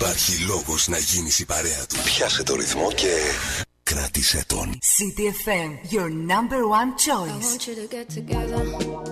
Υπάρχει λόγος να γίνεις η παρέα του. Πιάσε το ρυθμό και κράτησε τον. CTFM, your number one choice. I want you to get together.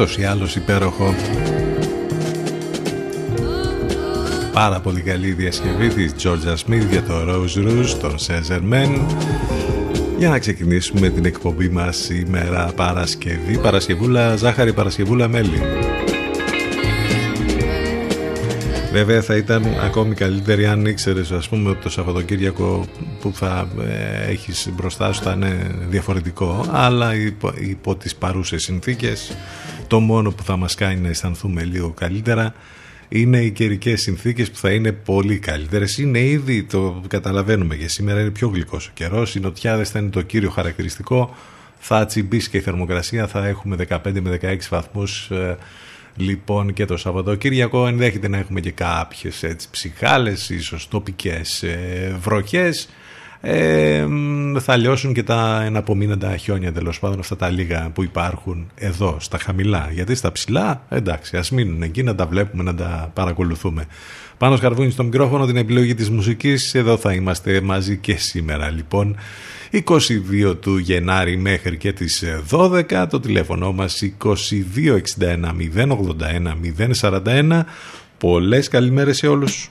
Ούτως ή άλλως υπέροχο. Πάρα πολύ καλή διασκευή της Georgia Smith για το Rose Rouge, τον Caesar Men για να ξεκινήσουμε την εκπομπή μας σήμερα Παρασκευή Παρασκευούλα Ζάχαρη, Παρασκευούλα Μέλη. Βέβαια θα ήταν ακόμη καλύτερη αν ήξερες ας πούμε ότι το Σαββατοκύριακο που θα ε, έχεις μπροστά σου θα είναι διαφορετικό. Αλλά υπό, υπό τις παρούσες συνθήκες το μόνο που θα μας κάνει να αισθανθούμε λίγο καλύτερα είναι οι καιρικές συνθήκες που θα είναι πολύ καλύτερες. Είναι ήδη, το καταλαβαίνουμε και σήμερα είναι πιο γλυκός ο καιρός. Οι νοτιάδες θα είναι το κύριο χαρακτηριστικό. Θα τσιμπήσει και η θερμοκρασία. Θα έχουμε 15 με 16 βαθμούς. Ε, λοιπόν και το Σαββατοκύριακο ενδέχεται να έχουμε και κάποιες έτσι, ψυχάλες, ίσως τοπικές ε, βροχές ε, θα λιώσουν και τα εναπομείναντα χιόνια τέλος πάντων αυτά τα λίγα που υπάρχουν εδώ στα χαμηλά. Γιατί στα ψηλά εντάξει ας μείνουν εκεί να τα βλέπουμε να τα παρακολουθούμε. Πάνω σκαρβούνι στο μικρόφωνο την επιλογή της μουσικής. Εδώ θα είμαστε μαζί και σήμερα λοιπόν 22 του Γενάρη μέχρι και τις 12 το τηλέφωνο μας 2261 081 041 πολλές καλημέρες σε όλους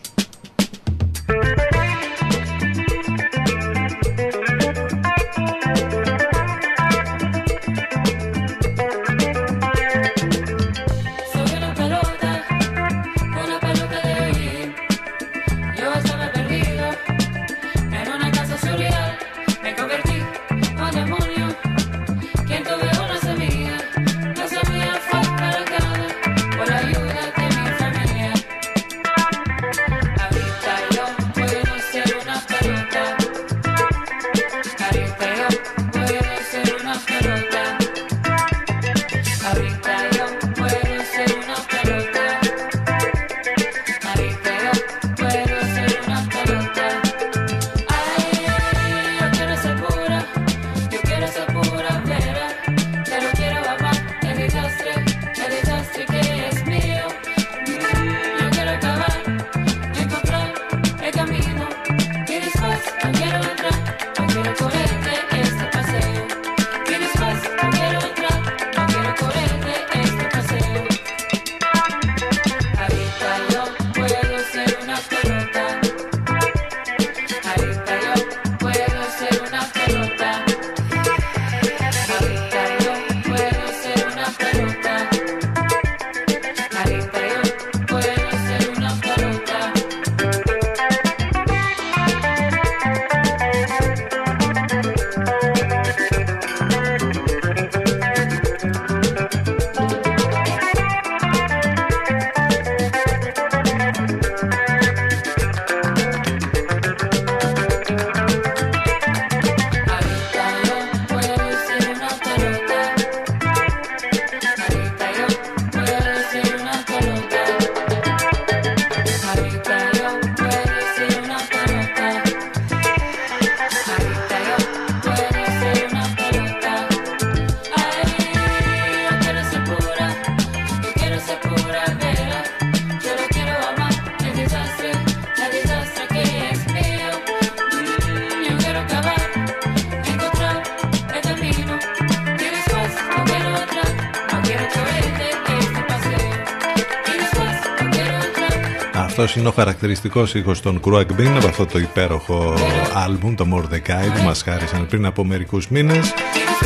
χαρακτηριστικός ήχος των Cruag Bean από αυτό το υπέροχο άλμπουμ, το Mordecai που μας χάρισαν πριν από μερικούς μήνες.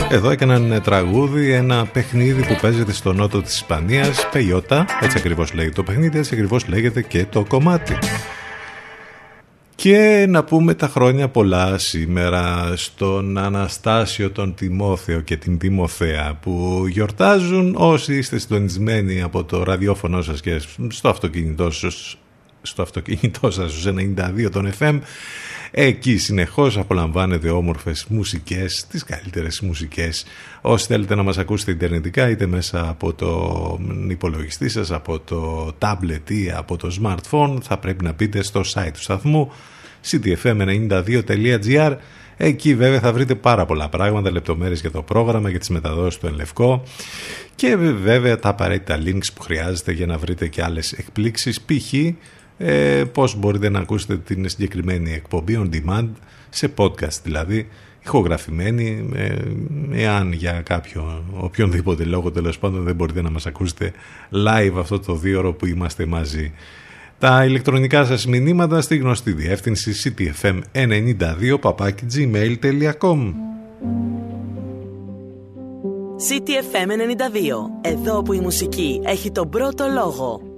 Εδώ έκαναν τραγούδι, ένα παιχνίδι που παίζεται στο νότο της Ισπανίας, Πεϊότα, έτσι ακριβώς λέγεται το παιχνίδι, έτσι ακριβώς λέγεται και το κομμάτι. Και να πούμε τα χρόνια πολλά σήμερα στον Αναστάσιο, τον Τιμόθεο και την Τιμοθέα που γιορτάζουν όσοι είστε συντονισμένοι από το ραδιόφωνο σας και στο αυτοκίνητό σας στο αυτοκίνητό σας στους 92 των FM εκεί συνεχώς απολαμβάνετε όμορφες μουσικές τις καλύτερες μουσικές. Όσοι θέλετε να μας ακούσετε ιντερνετικά είτε μέσα από το υπολογιστή σας από το tablet ή από το smartphone θα πρέπει να μπείτε στο site του σταθμού ctfm92.gr Εκεί βέβαια θα βρείτε πάρα πολλά πράγματα, λεπτομέρειες για το πρόγραμμα, για τις μεταδόσεις του Ενλευκό και βέβαια τα απαραίτητα links που χρειάζεται για να βρείτε και άλλες εκπλήξεις, π.χ ε, πώς μπορείτε να ακούσετε την συγκεκριμένη εκπομπή on demand σε podcast δηλαδή ηχογραφημένη ε, εάν για κάποιο οποιονδήποτε λόγο τέλος πάντων δεν μπορείτε να μας ακούσετε live αυτό το δύο ώρο που είμαστε μαζί. Τα ηλεκτρονικά σας μηνύματα στη γνωστή διεύθυνση ctfm92 papakigmail.com CTFM92 Εδώ που η μουσική έχει τον πρώτο λόγο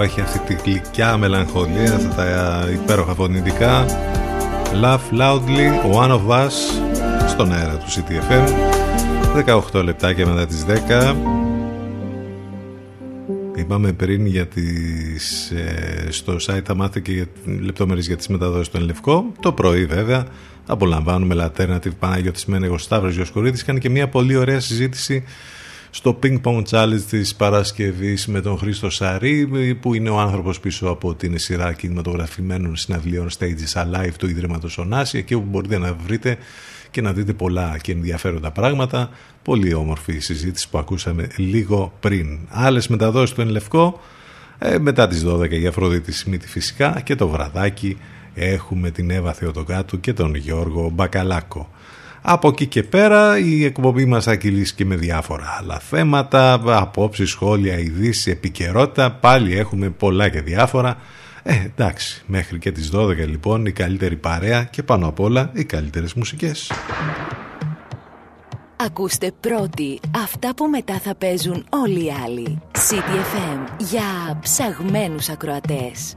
πολύ ωραίο έχει αυτή τη γλυκιά μελαγχολία αυτά τα υπέροχα φωνητικά. Laugh Loudly One of Us στον αέρα του CTFM 18 λεπτάκια μετά τις 10 Είπαμε πριν για τις, ε, στο site θα μάθετε και για, λεπτομέρειες για τις μεταδόσεις στον Λευκό. Το πρωί βέβαια απολαμβάνουμε Alternative Παναγιώτης Μένεγος Σταύρος Γιώργος κάνει και μια πολύ ωραία συζήτηση στο Ping Pong Challenge της Παρασκευής με τον Χρήστο Σαρή που είναι ο άνθρωπος πίσω από την σειρά κινηματογραφημένων συναυλίων Stages Alive του Ιδρύματος Ωνάση εκεί όπου μπορείτε να βρείτε και να δείτε πολλά και ενδιαφέροντα πράγματα. Πολύ όμορφη συζήτηση που ακούσαμε λίγο πριν. Άλλες μεταδόσεις του Ενλευκό ε, μετά τις 12 η Αφροδίτη Σμίτη φυσικά και το βραδάκι. Έχουμε την Εύα Θεοτοκάτου και τον Γιώργο Μπακαλάκο από εκεί και πέρα η εκπομπή μας θα κυλήσει και με διάφορα άλλα θέματα, απόψεις, σχόλια, ειδήσεις, επικαιρότητα, πάλι έχουμε πολλά και διάφορα. Ε, εντάξει, μέχρι και τις 12 λοιπόν η καλύτερη παρέα και πάνω απ' όλα οι καλύτερες μουσικές. Ακούστε πρώτοι αυτά που μετά θα παίζουν όλοι οι άλλοι. CTFM για ψαγμένους ακροατές.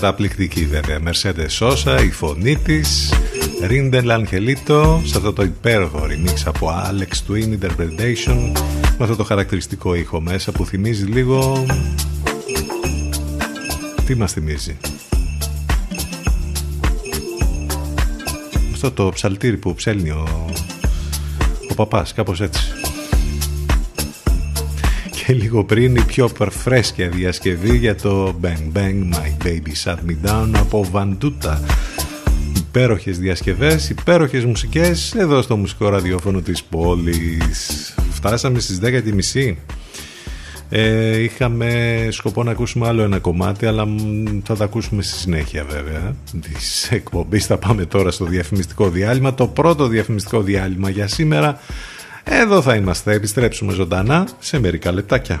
Καταπληκτική βέβαια. Mercedes Sosa, η φωνή της Ρίντελ Ανχελίτο σε αυτό το υπέροχο remix από Alex Twin Interpretation με αυτό το χαρακτηριστικό ήχο μέσα που θυμίζει λίγο τι μας θυμίζει; Αυτό το ψαλτήρι που ψέλνει ο, ο παπάς κάπως έτσι και λίγο πριν η πιο φρέσκια διασκευή για το Bang Bang My Baby Shut Me Down από Βαντούτα. Υπέροχες διασκευές, υπέροχες μουσικές εδώ στο μουσικό ραδιόφωνο της πόλης. Φτάσαμε στις 10.30 ε, είχαμε σκοπό να ακούσουμε άλλο ένα κομμάτι αλλά θα τα ακούσουμε στη συνέχεια βέβαια της εκπομπής. Θα πάμε τώρα στο διαφημιστικό διάλειμμα. Το πρώτο διαφημιστικό διάλειμμα για σήμερα εδώ θα είμαστε, επιστρέψουμε ζωντανά σε μερικά λεπτάκια.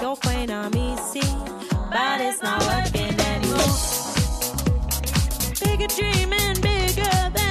your queen on me, see, but it's not working anymore. Bigger dreaming, bigger.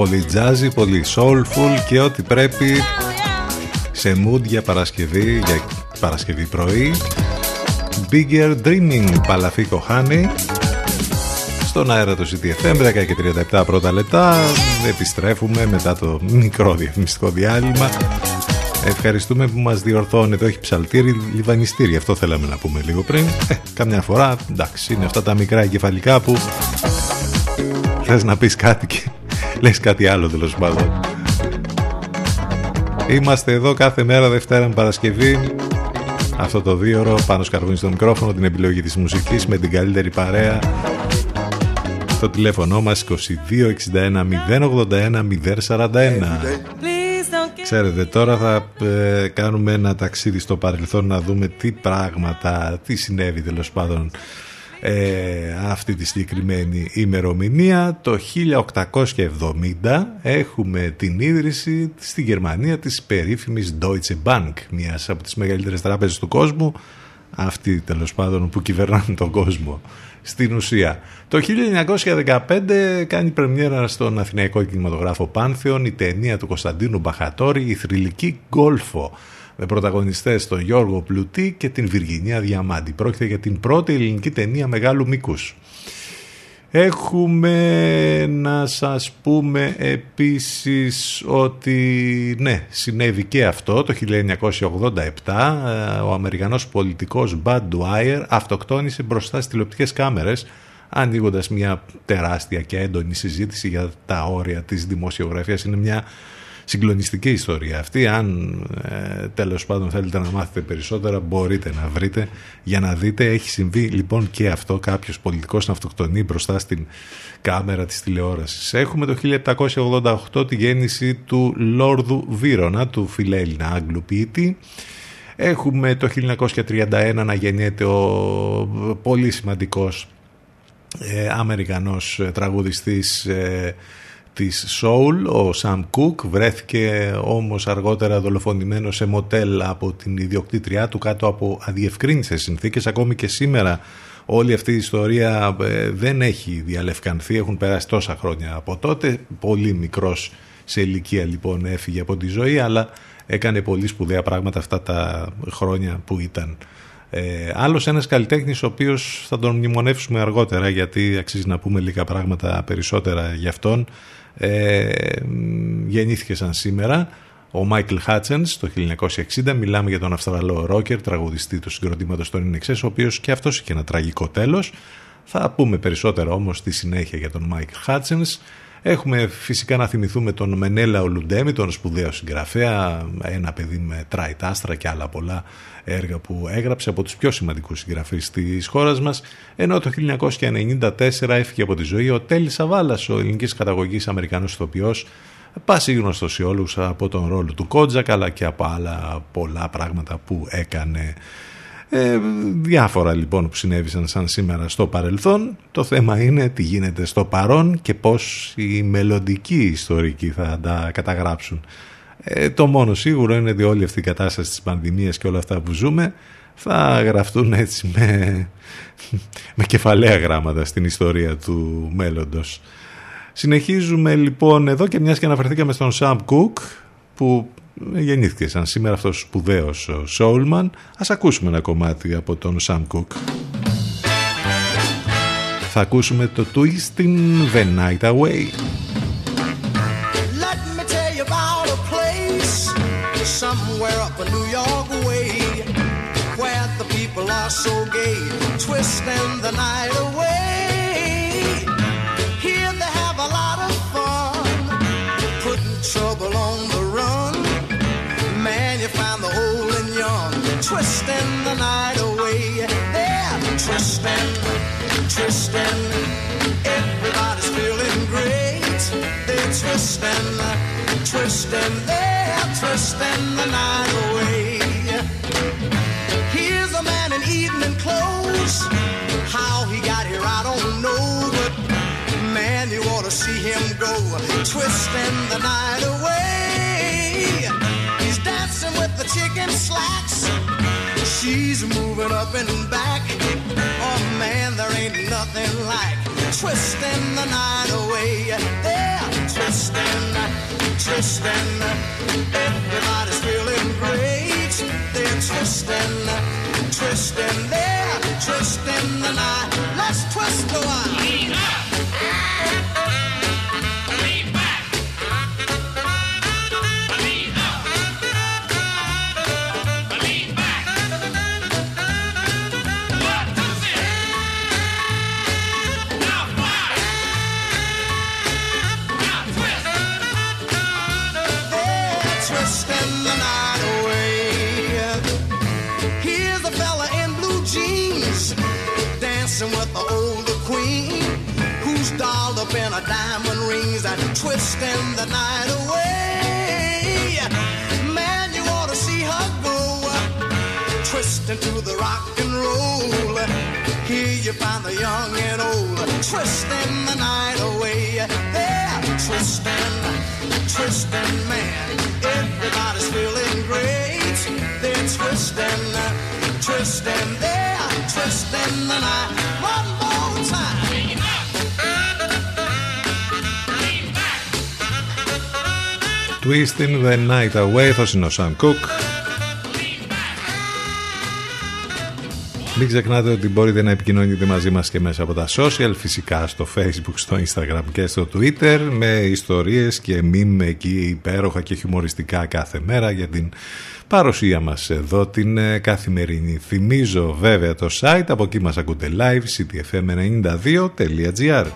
Πολύ jazzy, πολύ soulful και ό,τι πρέπει σε mood για Παρασκευή, για Παρασκευή πρωί. Bigger Dreaming, Παλαφί Κοχάνη. Στον αέρα του CTFM, 10 και 37 πρώτα λεπτά. Επιστρέφουμε μετά το μικρό διαφημιστικό διάλειμμα Ευχαριστούμε που μας διορθώνετε, όχι ψαλτήρι, λιβανιστήρι. Αυτό θέλαμε να πούμε λίγο πριν. Ε, καμιά φορά, εντάξει, είναι αυτά τα μικρά εγκεφαλικά που θες να πεις κάτι και λες κάτι άλλο τέλος πάντων. Είμαστε εδώ κάθε μέρα Δευτέρα με Παρασκευή. Αυτό το δύο ώρο πάνω σκαρβούνι στο μικρόφωνο την επιλογή της μουσικής με την καλύτερη παρέα. Το τηλέφωνο μας 2261 081 041 Ξέρετε, τώρα θα ε, κάνουμε ένα ταξίδι στο παρελθόν να δούμε τι πράγματα, τι συνέβη τέλος πάντων ε, αυτή τη συγκεκριμένη ημερομηνία. Το 1870 έχουμε την ίδρυση στη Γερμανία της περίφημης Deutsche Bank, μιας από τις μεγαλύτερες τράπεζες του κόσμου, αυτή τέλος πάντων που κυβερνάνε τον κόσμο στην ουσία. Το 1915 κάνει πρεμιέρα στον Αθηναϊκό κινηματογράφο Πάνθεον η ταινία του Κωνσταντίνου Μπαχατόρη «Η θρηλυκή Γκόλφο» με πρωταγωνιστές τον Γιώργο Πλουτή και την Βιργινία Διαμάντη. Πρόκειται για την πρώτη ελληνική ταινία μεγάλου μήκους. Έχουμε να σας πούμε επίσης ότι ναι, συνέβη και αυτό το 1987 ο Αμερικανός πολιτικός Bud Dwyer αυτοκτόνησε μπροστά στις τηλεοπτικές κάμερες ανοίγοντας μια τεράστια και έντονη συζήτηση για τα όρια της δημοσιογραφίας. Είναι μια συγκλονιστική ιστορία αυτή. Αν ε, τέλος πάντων θέλετε να μάθετε περισσότερα μπορείτε να βρείτε για να δείτε. Έχει συμβεί λοιπόν και αυτό κάποιος πολιτικός να αυτοκτονεί μπροστά στην κάμερα της τηλεόρασης. Έχουμε το 1788 τη γέννηση του Λόρδου Βίρονα, του φιλέλληνα Άγγλου ποιητή. Έχουμε το 1931 να γεννιέται ο πολύ σημαντικός ε, Αμερικανός τραγουδιστής ε, της Soul, ο Sam Cooke, βρέθηκε όμως αργότερα δολοφονημένος σε μοτέλ από την ιδιοκτήτριά του κάτω από αδιευκρίνησες συνθήκες. Ακόμη και σήμερα όλη αυτή η ιστορία ε, δεν έχει διαλευκανθεί, έχουν περάσει τόσα χρόνια από τότε. Πολύ μικρός σε ηλικία λοιπόν έφυγε από τη ζωή, αλλά έκανε πολύ σπουδαία πράγματα αυτά τα χρόνια που ήταν. Ε, άλλος ένας καλλιτέχνης ο οποίος θα τον μνημονεύσουμε αργότερα γιατί αξίζει να πούμε λίγα πράγματα περισσότερα για αυτόν ε, γεννήθηκε σαν σήμερα ο Μάικλ Χάτσενς το 1960 μιλάμε για τον Αυστραλό ρόκερ τραγουδιστή του συγκροτήματος των Ινεξές ο οποίος και αυτός είχε ένα τραγικό τέλος. Θα πούμε περισσότερο όμως στη συνέχεια για τον Μάικλ Χάτσενς Έχουμε φυσικά να θυμηθούμε τον Μενέλα Ολουντέμι, τον σπουδαίο συγγραφέα, ένα παιδί με τράιτ και άλλα πολλά έργα που έγραψε από τους πιο σημαντικούς συγγραφείς της χώρας μας, ενώ το 1994 έφυγε από τη ζωή ο Τέλης Σαβάλας, ο ελληνικής καταγωγής Αμερικανός ηθοποιός, πάση γνωστός σε όλους από τον ρόλο του Κότζακ αλλά και από άλλα πολλά πράγματα που έκανε ε, διάφορα λοιπόν που συνέβησαν σαν σήμερα στο παρελθόν. Το θέμα είναι τι γίνεται στο παρόν και πώς οι μελλοντικοί ιστορικοί θα τα καταγράψουν. Ε, το μόνο σίγουρο είναι ότι όλη αυτή η κατάσταση της πανδημίας και όλα αυτά που ζούμε θα γραφτούν έτσι με, με κεφαλαία γράμματα στην ιστορία του μέλλοντος. Συνεχίζουμε λοιπόν εδώ και μιας και αναφερθήκαμε στον Σαμ Κουκ που γεννήθηκε σαν σήμερα αυτός ο σπουδαίος Soulman. Ας ακούσουμε ένα κομμάτι από τον Sam Cooke. Θα ακούσουμε το Twisting the Night Away. Let me tell you about a place somewhere up in New York way where the people are so gay, twisting the night away. Twisting the night away. They're twisting, twisting. Everybody's feeling great. They're twisting, twisting. They're twisting the night away. Here's a man in evening clothes. How he got here, I don't know, but man, you ought to see him go, twisting the night away. He's dancing with the chicken slacks. She's moving up and back. Oh man, there ain't nothing like twisting the night away. They're twisting, twisting. Everybody's feeling great. They're twisting, twisting. They're twisting the night. Let's twist the while. Twisting the night away. Man, you ought to see her go, twisting to the rock and roll. Here you find the young and old, twisting the night away. They're twisting, twisting, man. Everybody's feeling great. They're twisting, twisting, they're twisting the night. One more time. Twisting the Night Away, θα είναι ο Sam Cooke. Μην ξεχνάτε ότι μπορείτε να επικοινωνείτε μαζί μας και μέσα από τα social, φυσικά στο facebook, στο instagram και στο twitter, με ιστορίες και meme εκεί υπέροχα και χιουμοριστικά κάθε μέρα για την παρουσία μας εδώ την ε, καθημερινή. Θυμίζω βέβαια το site, από εκεί μας ακούτε live, ctfm92.gr.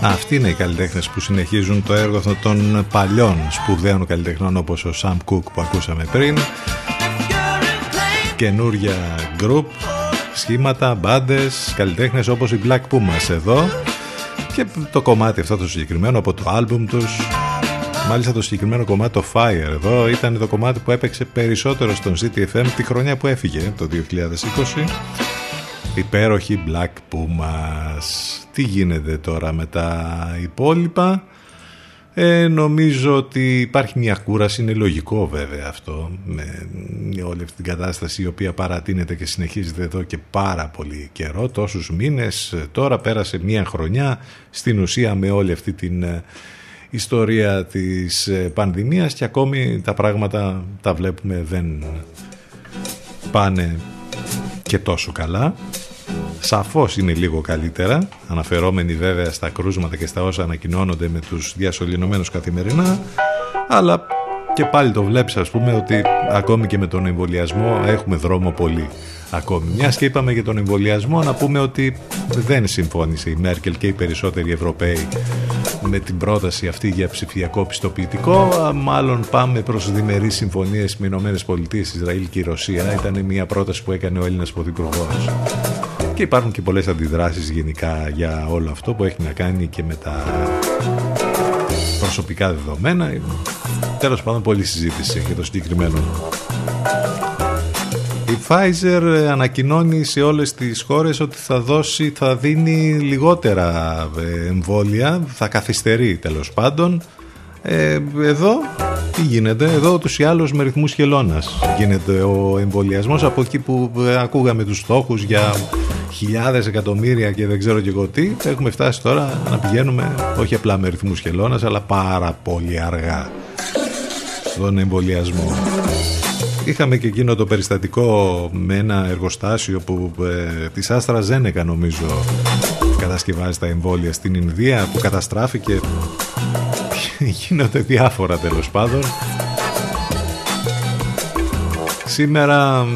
Αυτοί είναι οι καλλιτέχνες που συνεχίζουν το έργο των παλιών σπουδαίων καλλιτεχνών όπως ο Sam Cooke που ακούσαμε πριν. Καινούρια γκρουπ, σχήματα, μπάντες, καλλιτέχνες όπως οι Black Pumas εδώ. Και το κομμάτι αυτό το συγκεκριμένο από το άλμπουμ τους Μάλιστα το συγκεκριμένο κομμάτι το Fire εδώ ήταν το κομμάτι που έπαιξε περισσότερο στον ZTFM τη χρονιά που έφυγε το 2020 υπέροχη Black Pumas τι γίνεται τώρα με τα υπόλοιπα; Ε, νομίζω ότι υπάρχει μια κούραση, είναι λογικό βέβαια αυτό, με όλη αυτή την κατάσταση η οποία παρατείνεται και συνεχίζεται εδώ και πάρα πολύ καιρό, τόσους μήνες, τώρα πέρασε μια χρονιά στην ουσία με όλη αυτή την ε, ιστορία της ε, πανδημίας και ακόμη τα πράγματα τα βλέπουμε δεν πάνε και τόσο καλά. Σαφώς είναι λίγο καλύτερα, αναφερόμενοι βέβαια στα κρούσματα και στα όσα ανακοινώνονται με τους διασωληνωμένους καθημερινά, αλλά και πάλι το βλέπεις ας πούμε ότι ακόμη και με τον εμβολιασμό έχουμε δρόμο πολύ ακόμη. Μιας και είπαμε για τον εμβολιασμό να πούμε ότι δεν συμφώνησε η Μέρκελ και οι περισσότεροι Ευρωπαίοι με την πρόταση αυτή για ψηφιακό πιστοποιητικό. Μάλλον πάμε προς διμερείς συμφωνίες με Ηνωμένες Πολιτείες, Ισραήλ και η Ρωσία. Ήταν μια πρόταση που έκανε ο Έλληνας Πρωθυπουργός. Και υπάρχουν και πολλές αντιδράσεις γενικά για όλο αυτό που έχει να κάνει και με τα προσωπικά δεδομένα. Τέλος πάντων πολλή συζήτηση για το συγκεκριμένο. Η Pfizer ανακοινώνει σε όλες τις χώρες ότι θα δώσει, θα δίνει λιγότερα ε, εμβόλια, θα καθυστερεί τέλος πάντων. Ε, εδώ τι γίνεται, εδώ τους ή άλλως με ρυθμούς χελώνας γίνεται ο εμβολιασμός από εκεί που ε, ακούγαμε τους στόχους για χιλιάδες εκατομμύρια και δεν ξέρω και εγώ τι έχουμε φτάσει τώρα να πηγαίνουμε όχι απλά με ρυθμούς χελώνας αλλά πάρα πολύ αργά στον εμβολιασμό. Είχαμε και εκείνο το περιστατικό με ένα εργοστάσιο που ε, της Άστρα Ζένεκα νομίζω κατασκευάζει τα εμβόλια στην Ινδία που καταστράφηκε γίνονται διάφορα τέλος πάντων. Σήμερα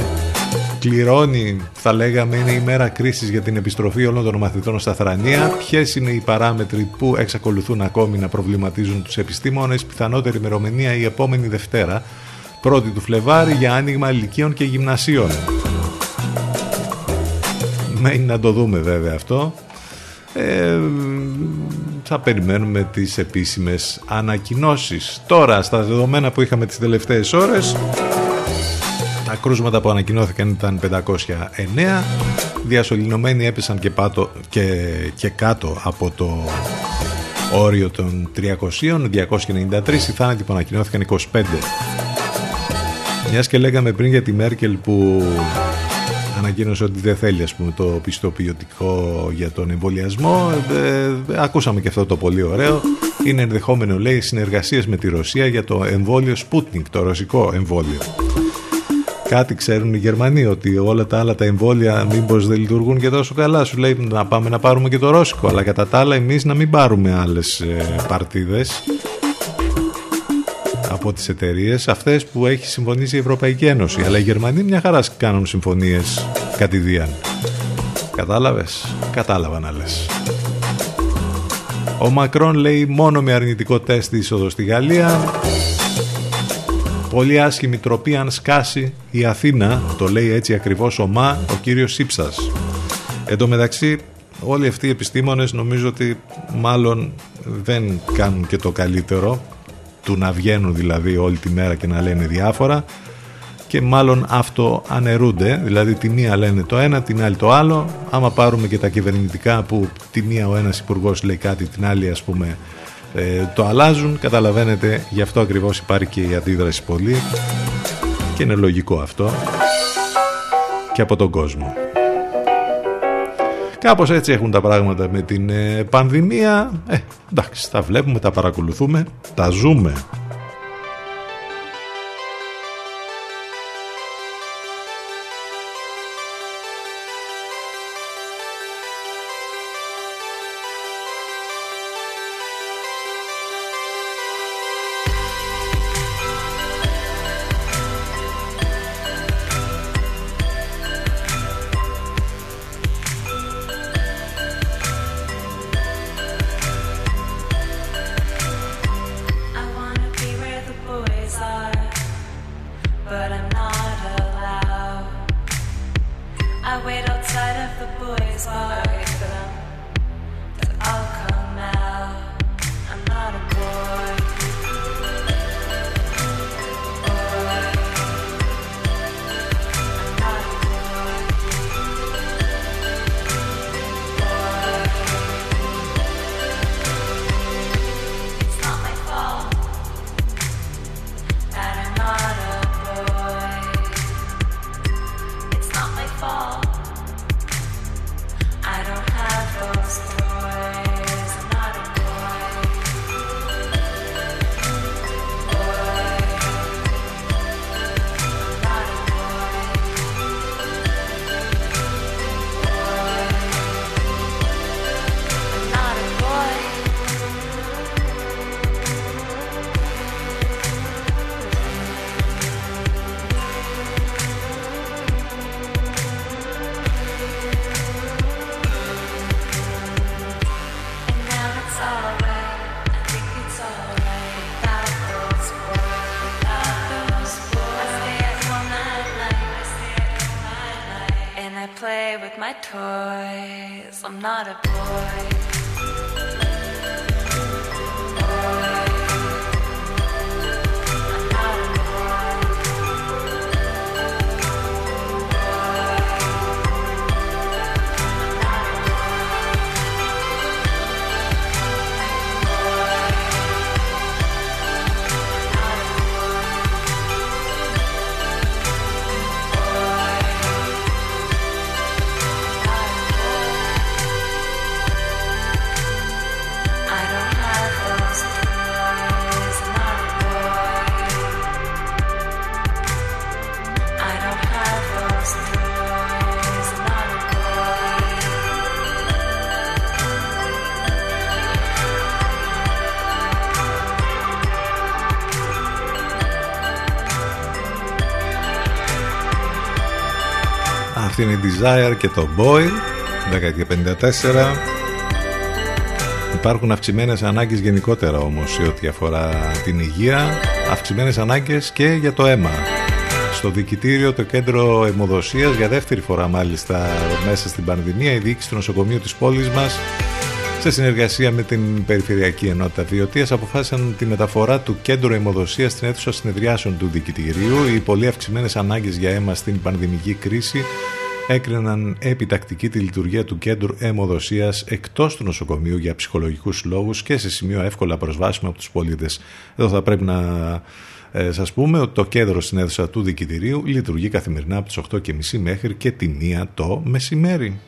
κληρώνει, θα λέγαμε, είναι η μέρα κρίσης για την επιστροφή όλων των μαθητών στα θρανία. Ποιες είναι οι παράμετροι που εξακολουθούν ακόμη να προβληματίζουν τους επιστήμονες, πιθανότερη ημερομηνία η επόμενη Δευτέρα, 1η του Φλεβάρι, για άνοιγμα ηλικίων και γυμνασίων. Μένει να το δούμε βέβαια αυτό. Ε, θα περιμένουμε τις επίσημες ανακοινώσεις. Τώρα, στα δεδομένα που είχαμε τις τελευταίες ώρες, τα κρούσματα που ανακοινώθηκαν ήταν 509. Διασωληνωμένοι έπεσαν και, πάτω, και, και κάτω από το όριο των 300, 293. Οι θάνατοι που ανακοινώθηκαν 25. Μιας και λέγαμε πριν για τη Μέρκελ που ανακοίνωσε ότι δεν θέλει ας πούμε, το πιστοποιητικό για τον εμβολιασμό. Ε, ε, ακούσαμε και αυτό το πολύ ωραίο. Είναι ενδεχόμενο, λέει, συνεργασίες με τη Ρωσία για το εμβόλιο Sputnik, το ρωσικό εμβόλιο. Κάτι ξέρουν οι Γερμανοί ότι όλα τα άλλα τα εμβόλια μήπως δεν λειτουργούν και τόσο καλά. Σου λέει να πάμε να πάρουμε και το ρώσικο. Αλλά κατά τα άλλα, εμείς να μην πάρουμε άλλες παρτίδες από τις εταιρείες αυτές που έχει συμφωνήσει η Ευρωπαϊκή Ένωση. Αλλά οι Γερμανοί μια χαρά κάνουν συμφωνίες κατηδίαν. Κατάλαβες; Κατάλαβα να λες. Ο Μακρόν λέει μόνο με αρνητικό τεστ είσοδο στη Γαλλία. Πολύ άσχημη τροπή αν σκάσει η Αθήνα, το λέει έτσι ακριβώς ο ΜΑ, ο κύριος Σύψας. Εν τω μεταξύ όλοι αυτοί οι επιστήμονες νομίζω ότι μάλλον δεν κάνουν και το καλύτερο του να βγαίνουν δηλαδή όλη τη μέρα και να λένε διάφορα και μάλλον αυτό αναιρούνται, δηλαδή τη μία λένε το ένα, την άλλη το άλλο. Άμα πάρουμε και τα κυβερνητικά που τη μία ο ένας υπουργός λέει κάτι, την άλλη ας πούμε ε, το αλλάζουν, καταλαβαίνετε γι' αυτό ακριβώς υπάρχει και η αντίδραση πολύ και είναι λογικό αυτό και από τον κόσμο. Κάπως έτσι έχουν τα πράγματα με την ε, πανδημία. Ε, εντάξει, τα βλέπουμε, τα παρακολουθούμε, τα ζούμε. Είναι η Desire και το Boy, δεκαετία 54. Υπάρχουν αυξημένες ανάγκες γενικότερα όμως σε ό,τι αφορά την υγεία, αυξημένες ανάγκες και για το αίμα. Στο δικητήριο το κέντρο αιμοδοσίας για δεύτερη φορά μάλιστα μέσα στην πανδημία η διοίκηση του νοσοκομείου της πόλης μας σε συνεργασία με την Περιφερειακή Ενότητα Βιωτίας αποφάσισαν τη μεταφορά του κέντρου αιμοδοσίας στην αίθουσα συνεδριάσεων του δικητηρίου. Οι πολύ αυξημένες ανάγκες για αίμα στην πανδημική κρίση έκριναν επιτακτική τη λειτουργία του κέντρου αιμοδοσίας εκτός του νοσοκομείου για ψυχολογικούς λόγους και σε σημείο εύκολα προσβάσιμο από τους πολίτες. Εδώ θα πρέπει να ε, σας πούμε ότι το κέντρο στην αίθουσα του δικητηρίου λειτουργεί καθημερινά από τις 8.30 μέχρι και τη 1 το μεσημέρι.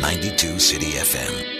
92 City FM.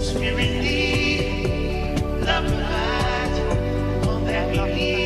Spirit lead, love light on that belief.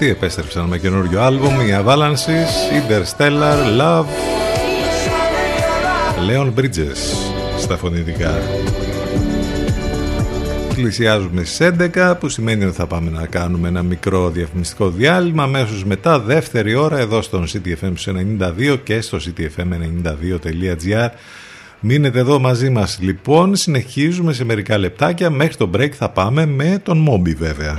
Αυτοί επέστρεψαν με καινούριο άλμπουμ, οι Avalanches, Interstellar, Love. Λέων Bridges στα φωνητικά. Πλησιάζουμε στις 11 που σημαίνει ότι θα πάμε να κάνουμε ένα μικρό διαφημιστικό διάλειμμα αμέσως μετά δεύτερη ώρα εδώ στον CTFM 92 και στο ctfm92.gr Μείνετε εδώ μαζί μας λοιπόν, συνεχίζουμε σε μερικά λεπτάκια, μέχρι το break θα πάμε με τον Μόμπι βέβαια.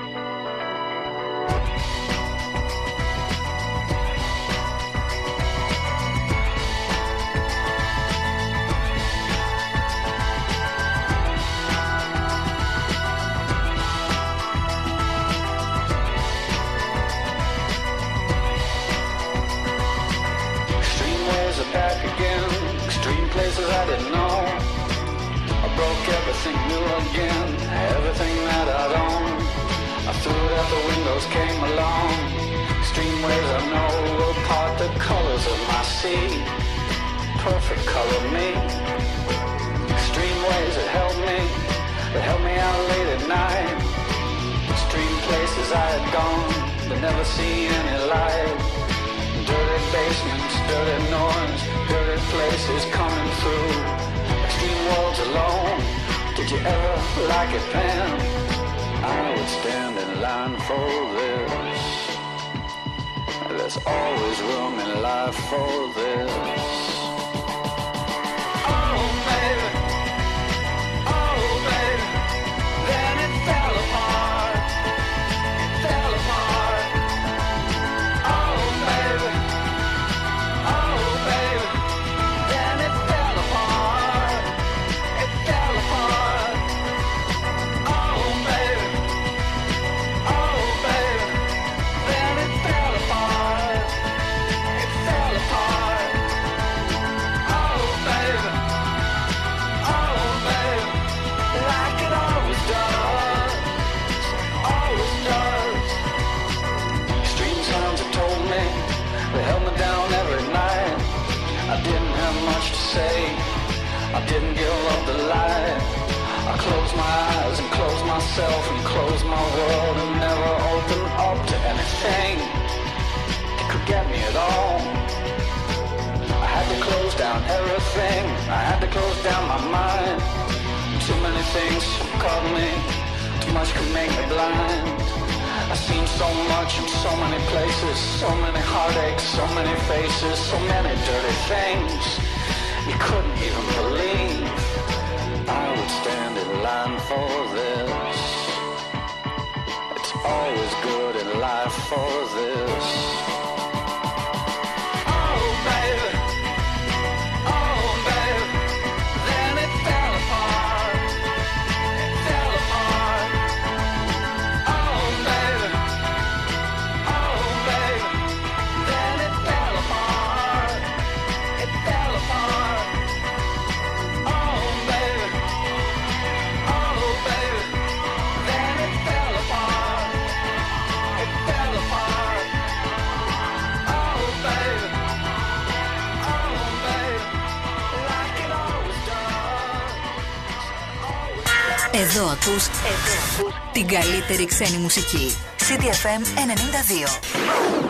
Καλύτερη ξένη μουσική. CTFM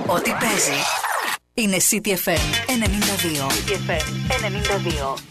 92. Ό,τι παίζει είναι CTFM 92. CTFM 92.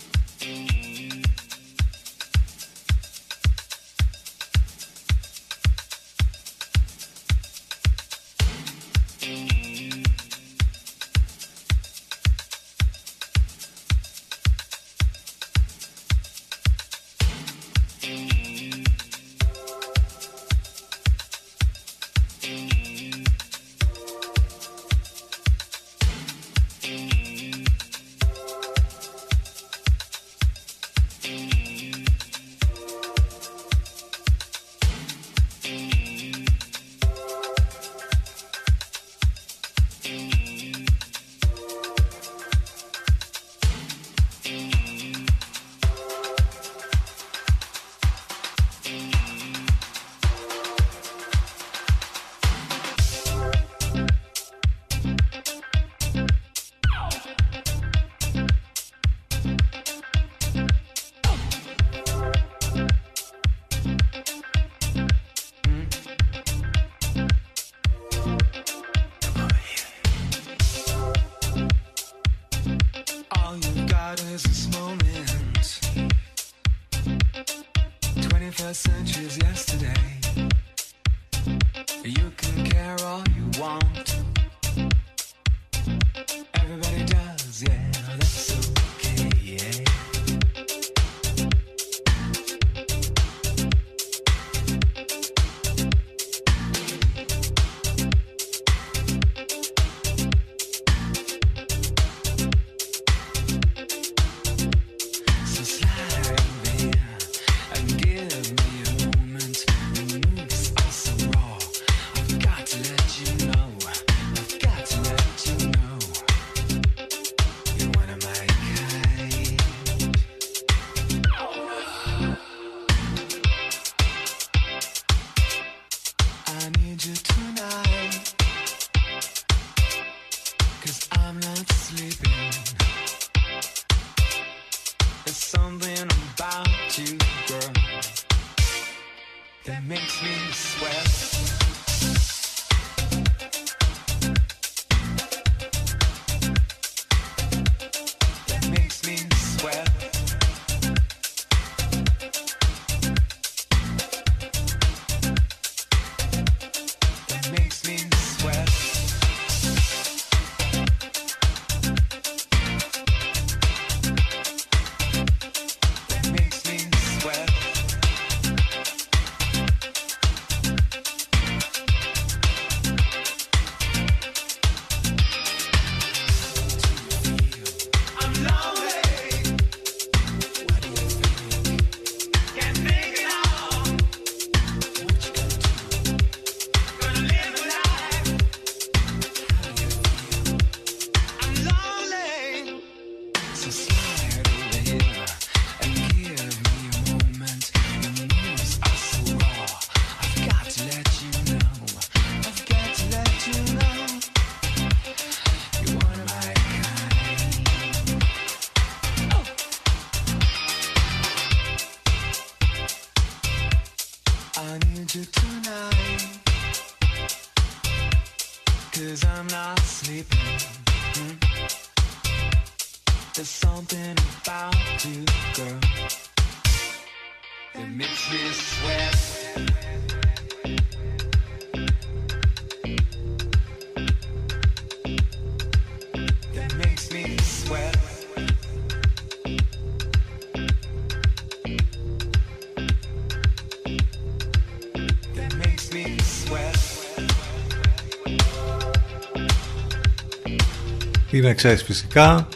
Είναι ξέρεις φυσικά.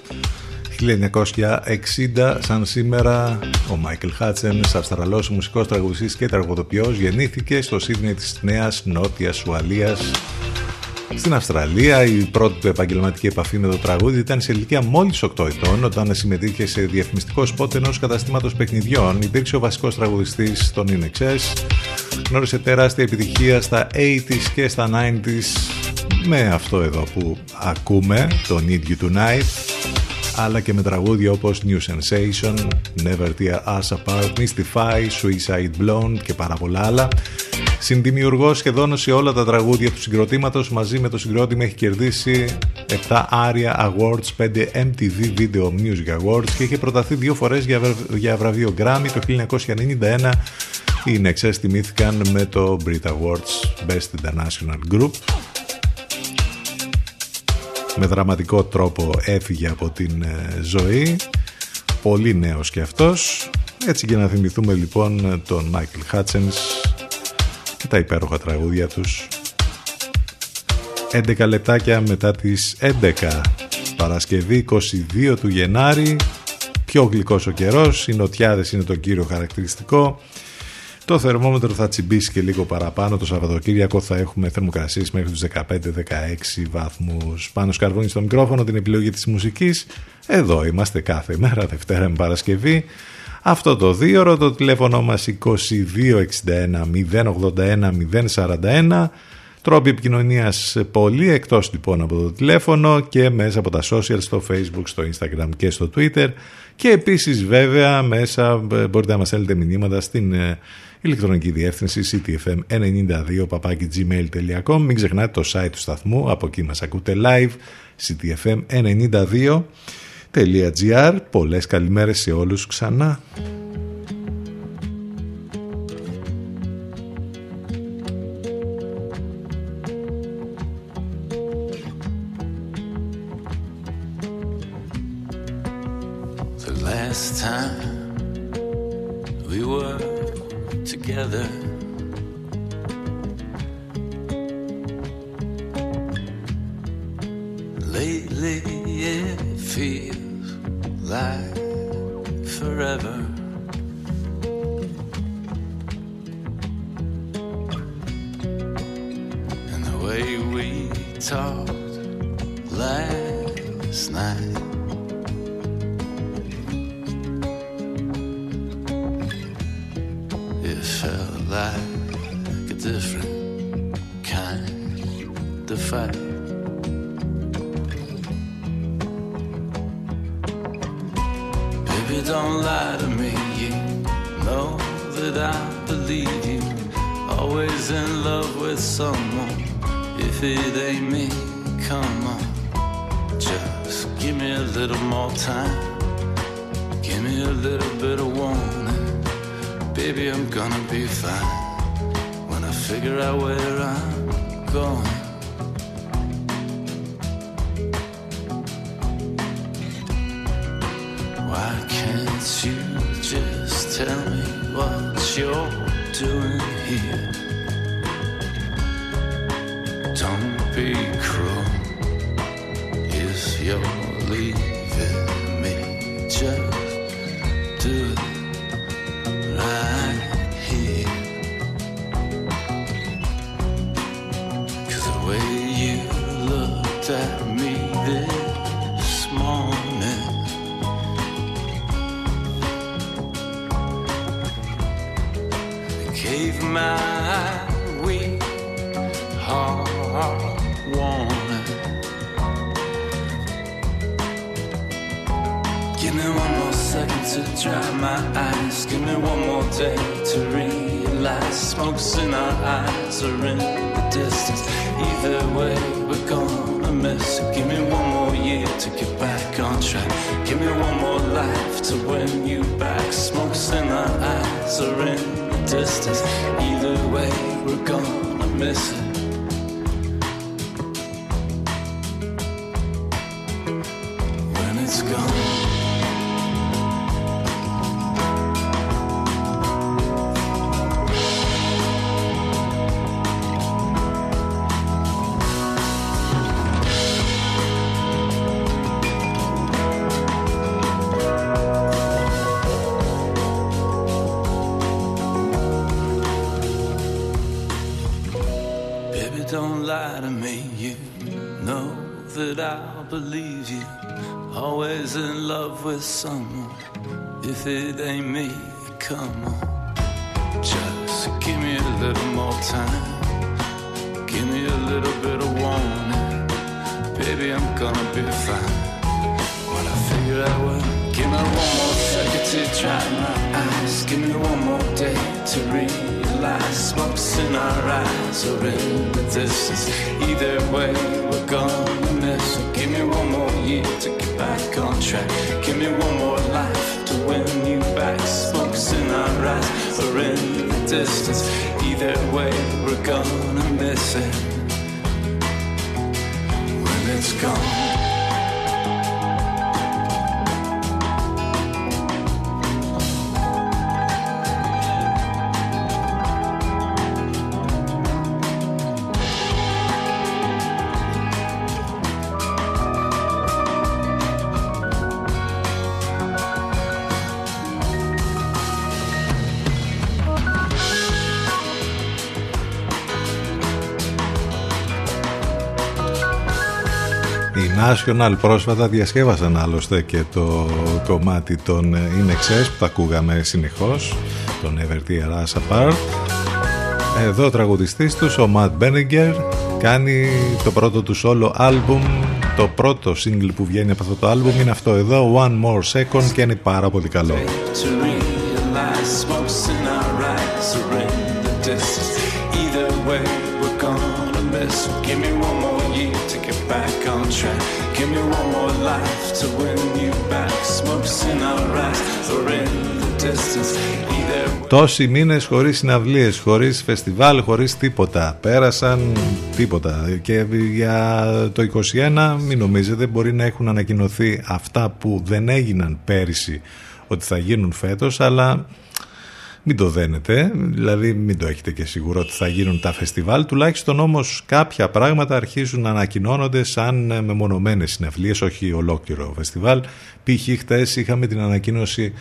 1960 σαν σήμερα ο Μάικλ Χάτσεν Αυστραλός μουσικός τραγουδιστής και τραγουδοποιός γεννήθηκε στο Σίδνεϊ της Νέας Νότιας Ουαλίας στην Αυστραλία. Η πρώτη του επαγγελματική επαφή με το τραγούδι ήταν σε ηλικία μόλις 8 ετών όταν συμμετείχε σε διαφημιστικό σπότ ενός καταστήματος παιχνιδιών. Υπήρξε ο βασικός τραγουδιστής των INXS γνώρισε τεράστια επιτυχία στα 80s και στα 90s με αυτό εδώ που ακούμε, το Need You Tonight, αλλά και με τραγούδια όπως New Sensation, Never Tear Us Apart, Mystify, Suicide Blonde και πάρα πολλά άλλα. Συνδημιουργό σχεδόν σε όλα τα τραγούδια του συγκροτήματος, μαζί με το συγκρότημα έχει κερδίσει 7 ARIA Awards, 5 MTV Video Music Awards και είχε προταθεί δύο φορές για, για βραβείο Grammy το 1991 οι Nexus τιμήθηκαν με το Brit Awards Best International Group με δραματικό τρόπο έφυγε από την ε, ζωή. Πολύ νέος και αυτός. Έτσι και να θυμηθούμε λοιπόν τον Μάικλ Χάτσενς και τα υπέροχα τραγούδια τους. 11 λεπτάκια μετά τις 11 Παρασκευή 22 του Γενάρη. Πιο γλυκός ο καιρός. Οι νοτιάδες είναι το κύριο χαρακτηριστικό το θερμόμετρο θα τσιμπήσει και λίγο παραπάνω. Το Σαββατοκύριακο θα έχουμε θερμοκρασίες μέχρι τους 15-16 βαθμούς. Πάνω σκαρβούνι στο μικρόφωνο την επιλογή της μουσικής. Εδώ είμαστε κάθε μέρα, Δευτέρα με Παρασκευή. Αυτό το δίωρο, το τηλέφωνο μας 2261 081 041 Τρόποι επικοινωνίας πολύ εκτός λοιπόν από το τηλέφωνο και μέσα από τα social στο facebook, στο instagram και στο twitter και επίσης βέβαια μέσα ε, μπορείτε να μας στέλνετε μηνύματα στην ε, ηλεκτρονική διεύθυνση ctfm92 gmail.com Μην ξεχνάτε το site του σταθμού, από εκεί μας ακούτε live ctfm92.gr Πολλές καλημέρες σε όλους ξανά. To dry my eyes. Give me one more day to realize smokes in our eyes are in the distance. Either way, we're gonna miss it. Give me one more year to get back on track. Give me one more life to win you back. Smokes in our eyes are in the distance. Either way, we're gonna miss it. Someone. If it ain't me, come on. Just give me a little more time. Give me a little bit of warning. Baby, I'm gonna be fine. When I figure out what, give me one more second to dry my eyes. Give me one more day to realize smokes in our eyes are in the distance. Either way, we're gonna miss. it. Give me one more year to get back on track. Give me one more life to win you back. Smokes in our eyes are in the distance. Either way, we're gonna miss it when it's gone. International πρόσφατα διασκεύασαν άλλωστε και το κομμάτι των ε, In που τα ακούγαμε συνεχώς το Never Tear Us εδώ ο τραγουδιστής τους ο Matt Benninger κάνει το πρώτο του solo album το πρώτο single που βγαίνει από αυτό το album είναι αυτό εδώ One More Second και είναι πάρα πολύ καλό. Give me one more life to win you back. Smokes in our eyes are in the distance. Either Τόσοι μήνες χωρίς συναυλίες, χωρίς φεστιβάλ, χωρίς τίποτα. Πέρασαν τίποτα. Και για το 21 μην νομίζετε μπορεί να έχουν ανακοινωθεί αυτά που δεν έγιναν πέρυσι ότι θα γίνουν φέτος αλλά μην το δένετε, δηλαδή μην το έχετε και σίγουρο ότι θα γίνουν τα φεστιβάλ, τουλάχιστον όμως κάποια πράγματα αρχίζουν να ανακοινώνονται σαν μεμονωμένες συναυλίες, όχι ολόκληρο φεστιβάλ. Π.χ. χτες είχαμε την ανακοίνωση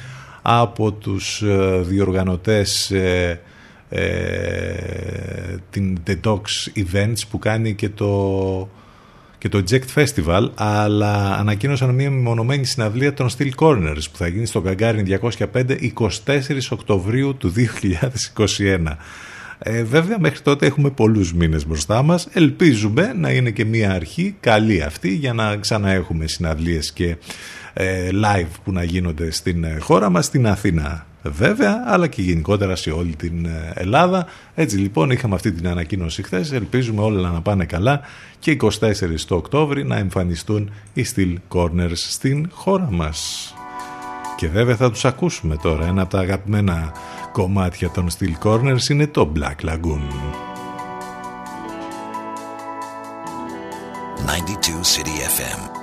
από τους ε, διοργανωτές ε, ε, την The Dogs Events που κάνει και το, και το Eject Festival αλλά ανακοίνωσαν μια μεμονωμένη συναυλία των Steel Corners που θα γίνει στο Gagarin 205 24 Οκτωβρίου του 2021. Ε, βέβαια μέχρι τότε έχουμε πολλούς μήνες μπροστά μας. Ελπίζουμε να είναι και μια αρχή καλή αυτή για να ξαναέχουμε συναυλίες και ε, live που να γίνονται στην ε, χώρα μας, στην Αθήνα βέβαια, αλλά και γενικότερα σε όλη την ε, Ελλάδα. Έτσι λοιπόν είχαμε αυτή την ανακοίνωση χθες. Ελπίζουμε όλα να πάνε καλά και 24 το Οκτώβρη να εμφανιστούν οι Steel Corners στην χώρα μας. Και βέβαια θα τους ακούσουμε τώρα. Ένα από τα αγαπημένα κομμάτια των Steel Corners είναι το Black Lagoon. 92 City FM.「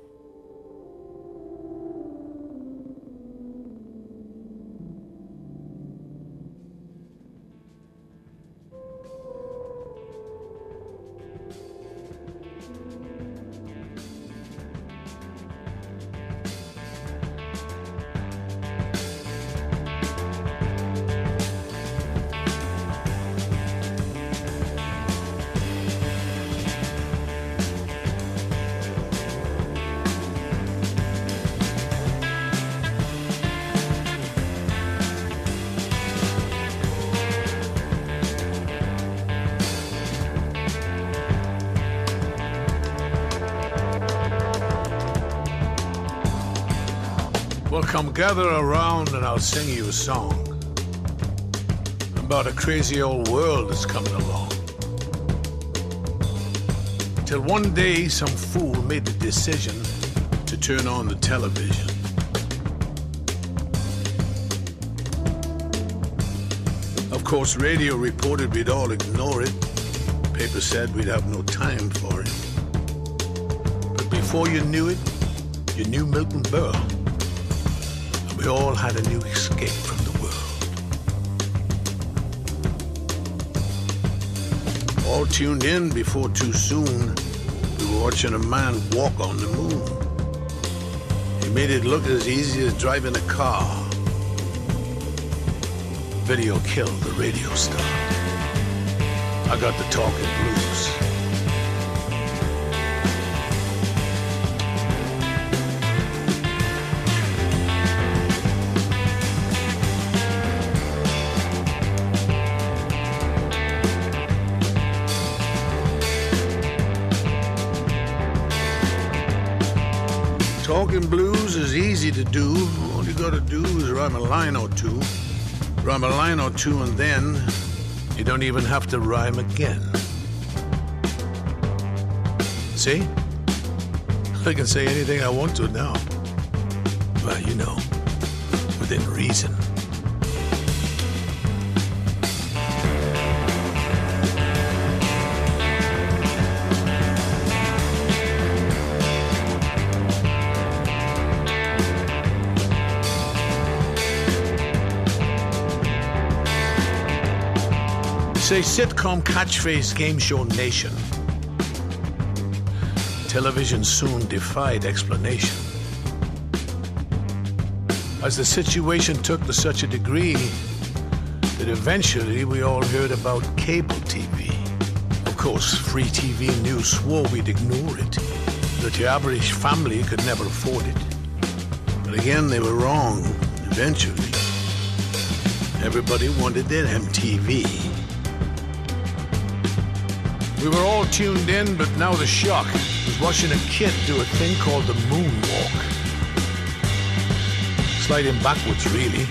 Well, come gather around and I'll sing you a song about a crazy old world that's coming along. Till one day some fool made the decision to turn on the television. Of course, radio reported we'd all ignore it. Paper said we'd have no time for it. But before you knew it, you knew Milton Berle. We all had a new escape from the world. All tuned in before too soon, we were watching a man walk on the moon. He made it look as easy as driving a car. Video killed the radio star. I got the talking blues. Do. All you gotta do is rhyme a line or two. Rhyme a line or two, and then you don't even have to rhyme again. See? I can say anything I want to now. Well, you know, within reason. Say sitcom catchphrase game show nation. Television soon defied explanation. As the situation took to such a degree that eventually we all heard about cable TV. Of course, free TV news swore we'd ignore it, that the average family could never afford it. But again, they were wrong, eventually. Everybody wanted their MTV. We were all tuned in, but now the shock was watching a kid do a thing called the moonwalk. Sliding backwards, really,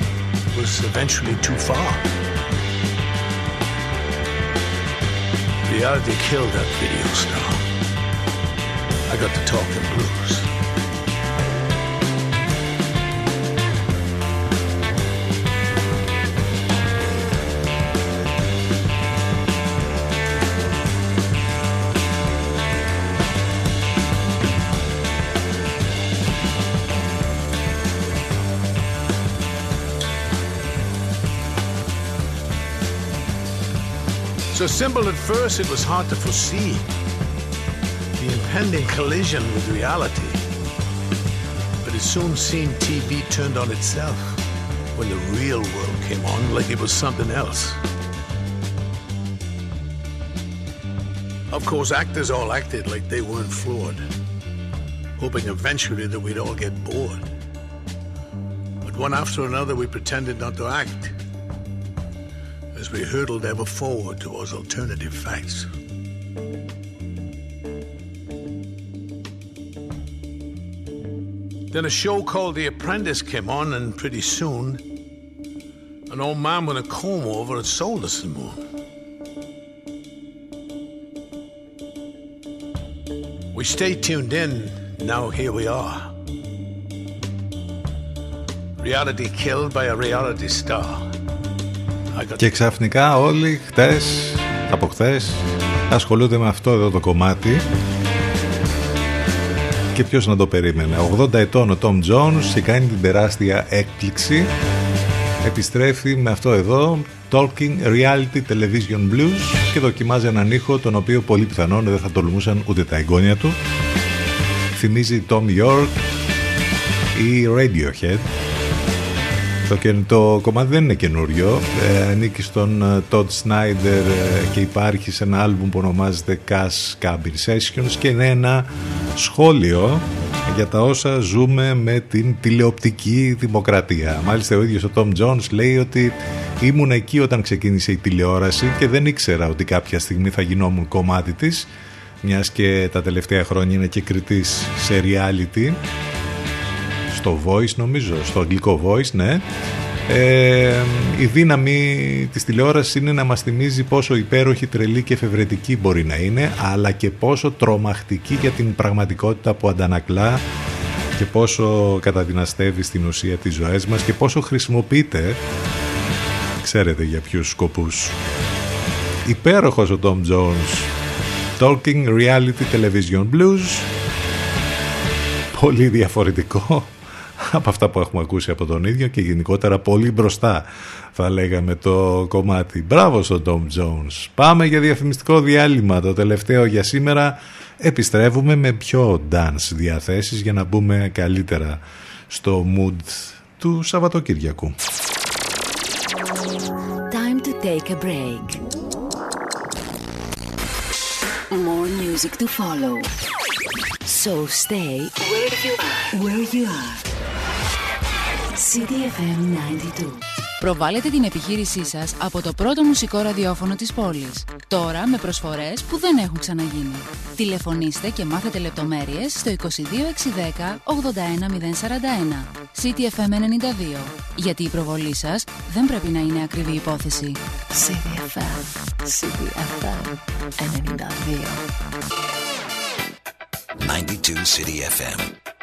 was eventually too far. Reality killed that video star. I got to talking blues. So simple at first, it was hard to foresee the impending collision with reality. But it soon seemed TV turned on itself when the real world came on like it was something else. Of course, actors all acted like they weren't flawed, hoping eventually that we'd all get bored. But one after another, we pretended not to act as we hurtled ever forward towards alternative facts. Then a show called The Apprentice came on, and pretty soon, an old man with a comb over had sold us the moon. We stayed tuned in, now here we are. Reality killed by a reality star. Και ξαφνικά όλοι χτες, από χτες, ασχολούνται με αυτό εδώ το κομμάτι. Και ποιος να το περίμενε. 80 ετών ο Tom Jones και κάνει την τεράστια έκπληξη. Επιστρέφει με αυτό εδώ Talking Reality Television Blues και δοκιμάζει έναν ήχο τον οποίο πολύ πιθανόν δεν θα τολμούσαν ούτε τα εγγόνια του. Θυμίζει Tom York ή Radiohead το, το κομμάτι δεν είναι καινούριο. Ε, ανήκει στον ε, Todd Snyder ε, και υπάρχει σε ένα άλμπουμ που ονομάζεται Cash Cabin Sessions και είναι ένα σχόλιο για τα όσα ζούμε με την τηλεοπτική δημοκρατία. Μάλιστα ο ίδιος ο Tom Jones λέει ότι ήμουν εκεί όταν ξεκίνησε η τηλεόραση και δεν ήξερα ότι κάποια στιγμή θα γινόμουν κομμάτι της μιας και τα τελευταία χρόνια είναι και κριτής σε reality στο Voice νομίζω, στο αγγλικό Voice, ναι. Ε, η δύναμη της τηλεόρασης είναι να μας θυμίζει πόσο υπέροχη, τρελή και εφευρετική μπορεί να είναι, αλλά και πόσο τρομακτική για την πραγματικότητα που αντανακλά και πόσο καταδυναστεύει στην ουσία τις ζωές μας και πόσο χρησιμοποιείται, ξέρετε για ποιους σκοπούς. Υπέροχος ο Tom Jones, Talking Reality Television Blues, πολύ διαφορετικό από αυτά που έχουμε ακούσει από τον ίδιο και γενικότερα πολύ μπροστά θα λέγαμε το κομμάτι. Μπράβο στον Tom Jones. Πάμε για διαφημιστικό διάλειμμα το τελευταίο για σήμερα. Επιστρέφουμε με πιο dance διαθέσεις για να μπούμε καλύτερα στο mood του Σαββατοκύριακου. Time to take a break. More music to follow. So stay where you are. Where you are. CDFM 92. Προβάλετε την επιχείρησή σας από το πρώτο μουσικό ραδιόφωνο της πόλης. Τώρα με προσφορές που δεν έχουν ξαναγίνει. Τηλεφωνήστε και μάθετε λεπτομέρειες στο 22610 81041. CTFM 92. Γιατί η προβολή σας δεν πρέπει να είναι ακριβή υπόθεση. CDFM. CDFM 92. 92 City FM.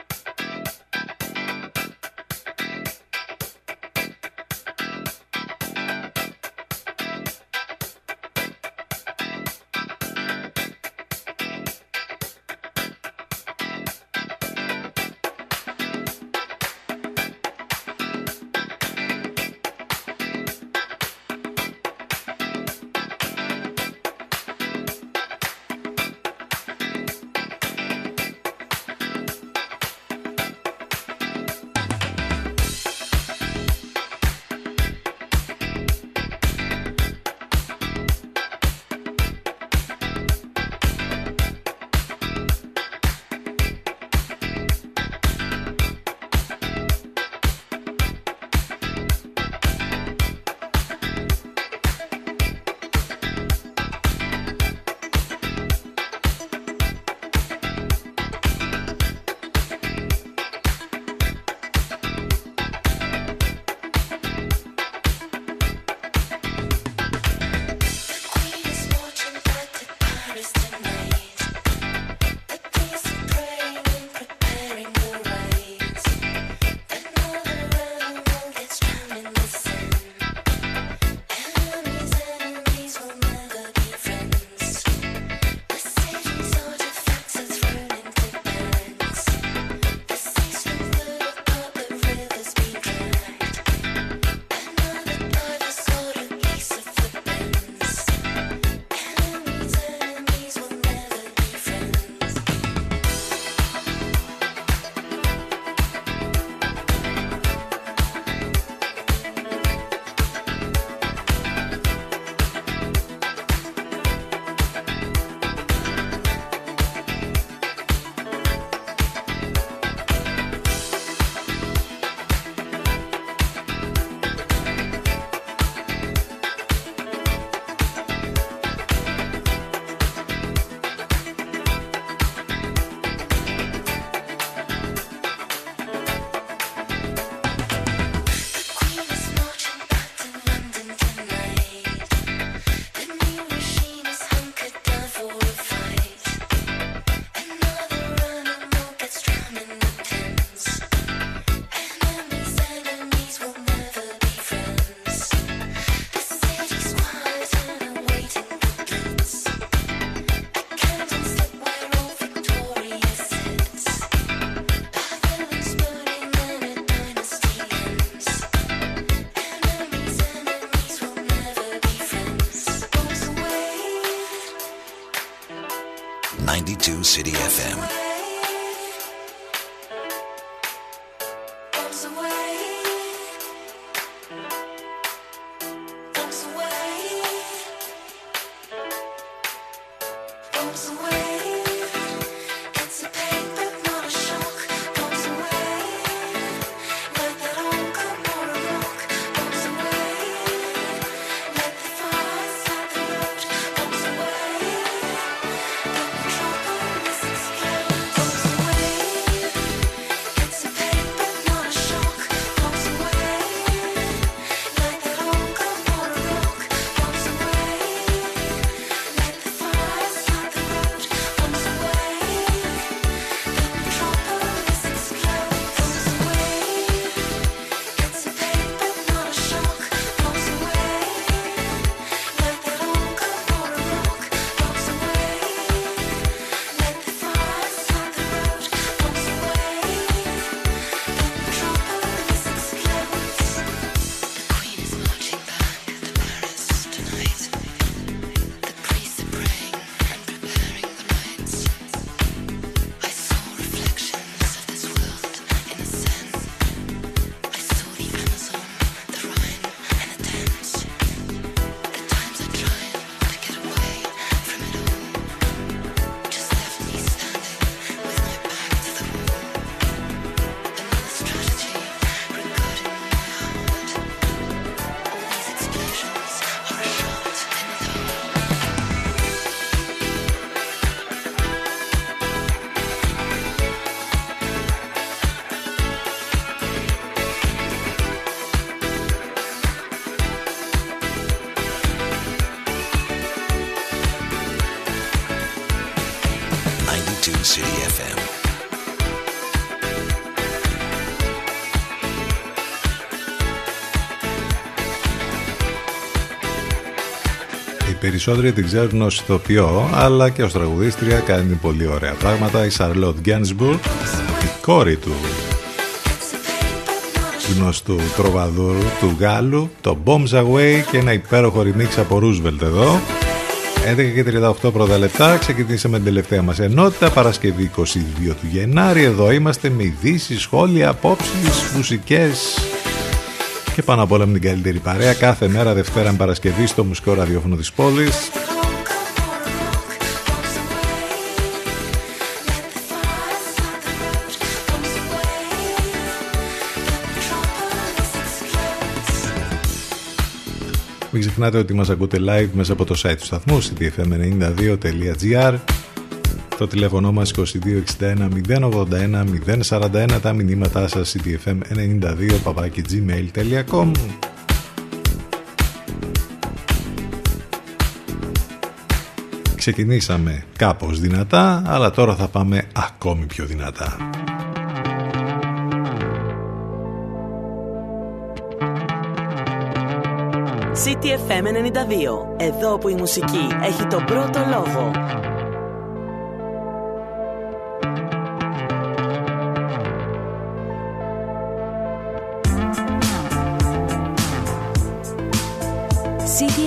Περισσότεροι την ξέρουν ως ηθοποιό, αλλά και ως τραγουδίστρια κάνει πολύ ωραία πράγματα. Η Σαρλότ Γκένσμπουργκ, η κόρη του γνωστού τροβαδούρου του Γάλλου, το Bombs Away και ένα υπέροχο remix από Roosevelt εδώ. 11 και 38 πρώτα λεπτά, ξεκινήσαμε την τελευταία μας ενότητα, Παρασκευή 22 του Γενάρη, εδώ είμαστε με ειδήσεις, σχόλια, απόψεις, μουσικές, και πάνω απ' όλα με την καλύτερη παρέα κάθε μέρα Δευτέρα με Παρασκευή στο μουσικό ραδιόφωνο της πόλης. Μην ξεχνάτε ότι μας ακούτε live μέσα από το site του σταθμού ctfm92.gr το τηλέφωνο μας 2261 081 041 τα μηνύματά σας ctfm92 παπάκι gmail.com Ξεκινήσαμε κάπως δυνατά αλλά τώρα θα πάμε ακόμη πιο δυνατά. CTFM 92. Εδώ που η μουσική έχει τον πρώτο λόγο.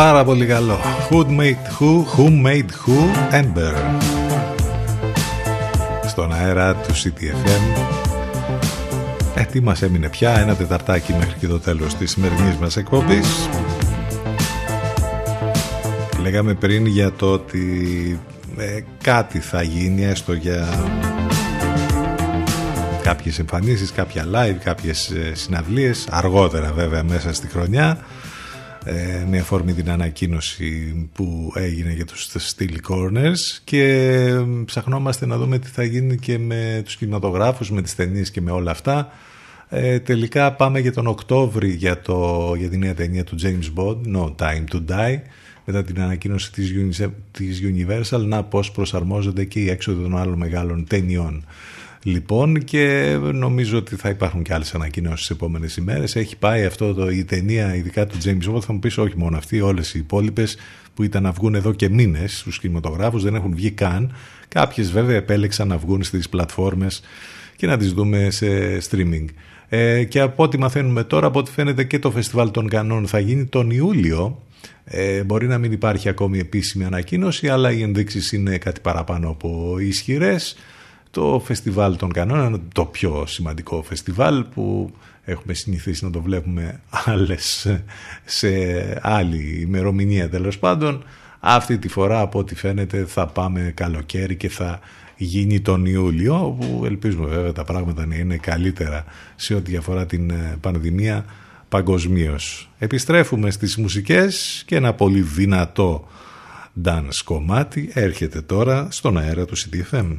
Πάρα πολύ καλό. Who made who, who made who, Ember. Στον αέρα του CTFM. Ε, τι μας έμεινε πια, ένα τεταρτάκι μέχρι και το τέλος της σημερινής μας εκπομπής. Λέγαμε πριν για το ότι ε, κάτι θα γίνει έστω για κάποιες εμφανίσεις, κάποια live, κάποιες ε, συναυλίες, αργότερα βέβαια μέσα στη χρονιά ε, με αφορμή την ανακοίνωση που έγινε για τους Steel Corners και ε, ψαχνόμαστε να δούμε τι θα γίνει και με τους κινηματογράφους, με τις ταινίες και με όλα αυτά. Ε, τελικά πάμε για τον Οκτώβρη για, το, για την νέα ταινία του James Bond, No Time to Die, μετά την ανακοίνωση της, Uni- της Universal, να πώς προσαρμόζονται και οι έξοδο των άλλων μεγάλων ταινιών. Λοιπόν και νομίζω ότι θα υπάρχουν και άλλες ανακοινώσεις στις επόμενες ημέρες. Έχει πάει αυτό το, η ταινία ειδικά του James Bond, θα μου πεις όχι μόνο αυτή, όλες οι υπόλοιπες που ήταν να βγουν εδώ και μήνες στους κινηματογράφους, δεν έχουν βγει καν. Κάποιες βέβαια επέλεξαν να βγουν στις πλατφόρμες και να τις δούμε σε streaming. Ε, και από ό,τι μαθαίνουμε τώρα, από ό,τι φαίνεται και το Φεστιβάλ των Κανών θα γίνει τον Ιούλιο. Ε, μπορεί να μην υπάρχει ακόμη επίσημη ανακοίνωση, αλλά οι ενδείξεις είναι κάτι παραπάνω από ισχυρές. Το Φεστιβάλ των Κανόνων είναι το πιο σημαντικό φεστιβάλ που έχουμε συνηθίσει να το βλέπουμε άλλες σε άλλη ημερομηνία τέλος πάντων. Αυτή τη φορά από ό,τι φαίνεται θα πάμε καλοκαίρι και θα γίνει τον Ιούλιο όπου ελπίζουμε βέβαια τα πράγματα να είναι καλύτερα σε ό,τι αφορά την ε, πανδημία παγκοσμίως. Επιστρέφουμε στις μουσικές και ένα πολύ δυνατό dance κομμάτι έρχεται τώρα στον αέρα του CTFM.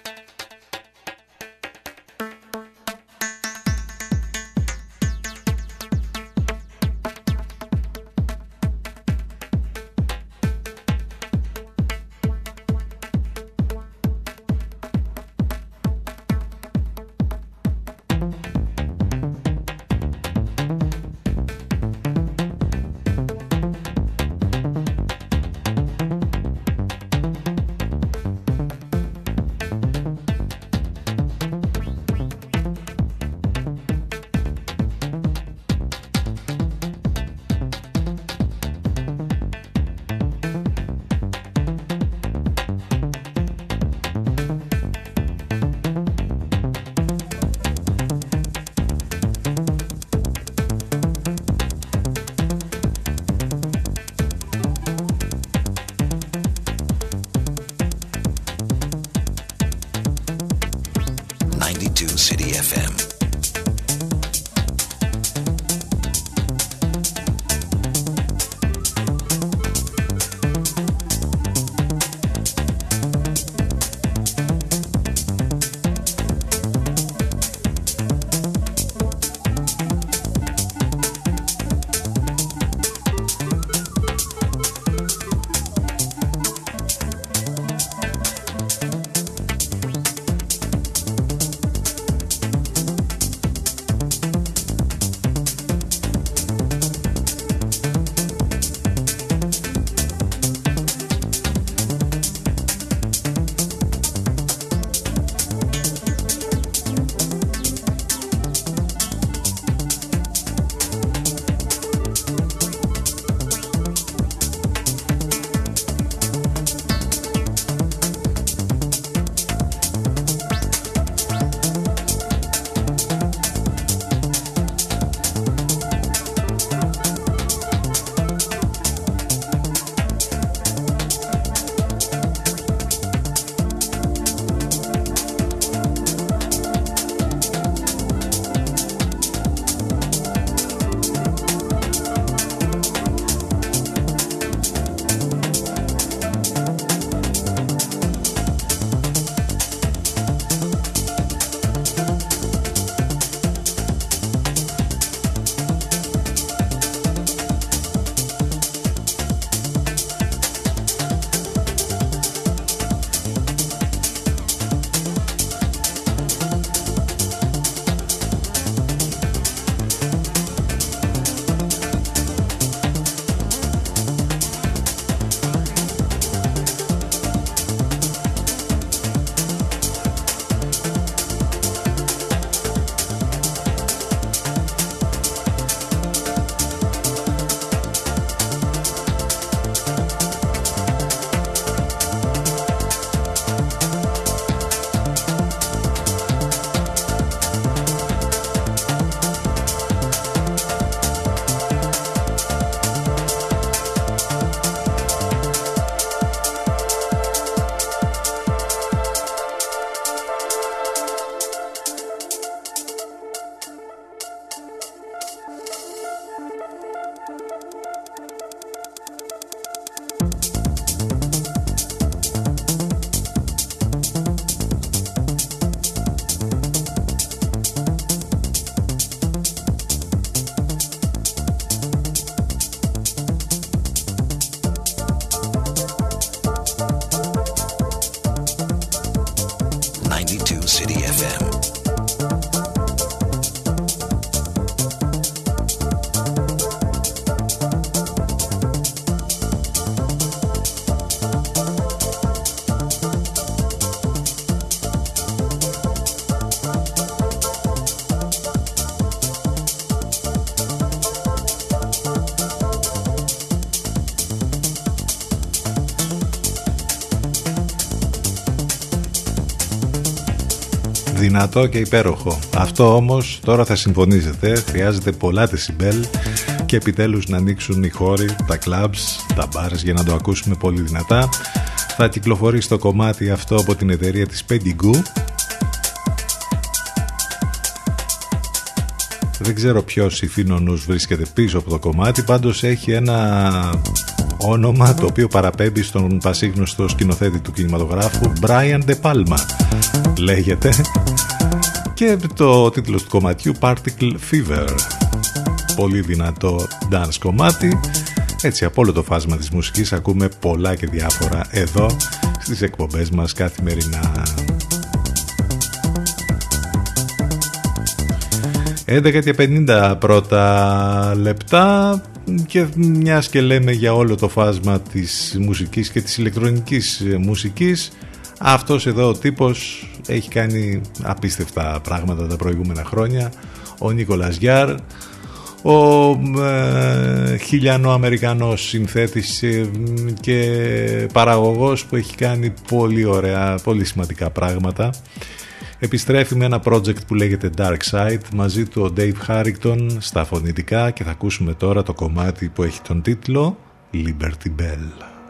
Δυνατό και υπέροχο. Αυτό όμως τώρα θα συμφωνήσετε, χρειάζεται πολλά τεσιμπέλ και επιτέλους να ανοίξουν οι χώροι, τα clubs, τα bars για να το ακούσουμε πολύ δυνατά. Θα κυκλοφορήσει το κομμάτι αυτό από την εταιρεία της Pedigu. Δεν ξέρω ποιος ηθήνονους βρίσκεται πίσω από το κομμάτι, πάντως έχει ένα όνομα το οποίο παραπέμπει στον πασίγνωστο σκηνοθέτη του κινηματογράφου Brian De Palma λέγεται και το τίτλος του κομματιού Particle Fever. Πολύ δυνατό dance κομμάτι. Έτσι από όλο το φάσμα της μουσικής ακούμε πολλά και διάφορα εδώ στις εκπομπές μας καθημερινά. 11 και 50 πρώτα λεπτά και μιας και λέμε για όλο το φάσμα της μουσικής και της ηλεκτρονικής μουσικής αυτός εδώ ο τύπος έχει κάνει απίστευτα πράγματα τα προηγούμενα χρόνια ο Νίκολας Γιάρ ο ε, χιλιανό-αμερικανός συνθέτης ε, και παραγωγός που έχει κάνει πολύ ωραία, πολύ σημαντικά πράγματα επιστρέφει με ένα project που λέγεται Dark Side μαζί του ο Dave Harrington στα φωνητικά και θα ακούσουμε τώρα το κομμάτι που έχει τον τίτλο Liberty Bell.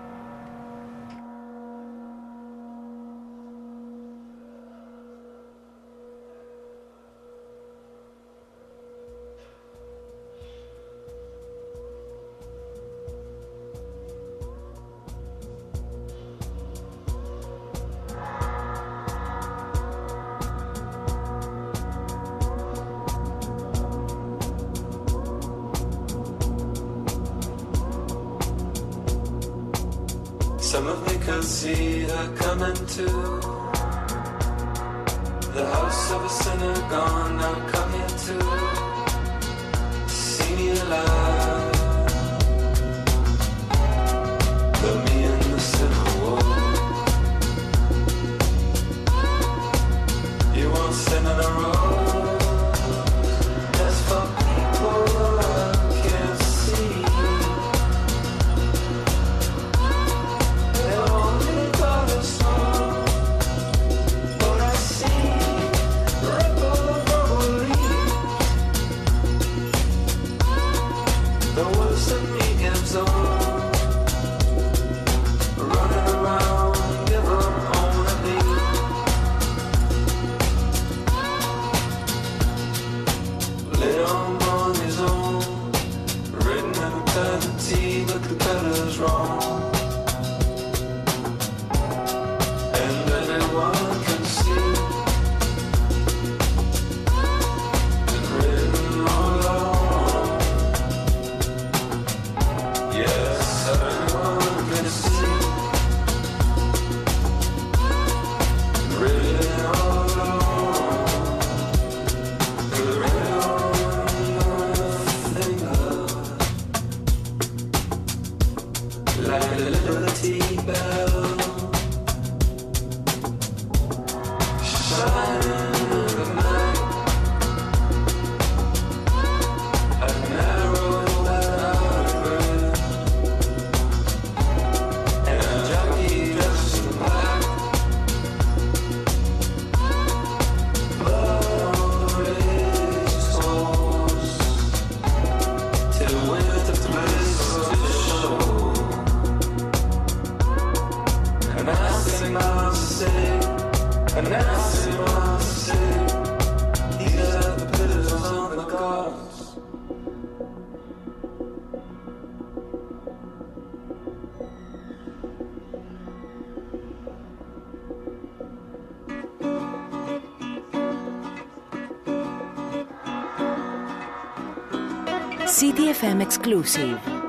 CTFM exclusive.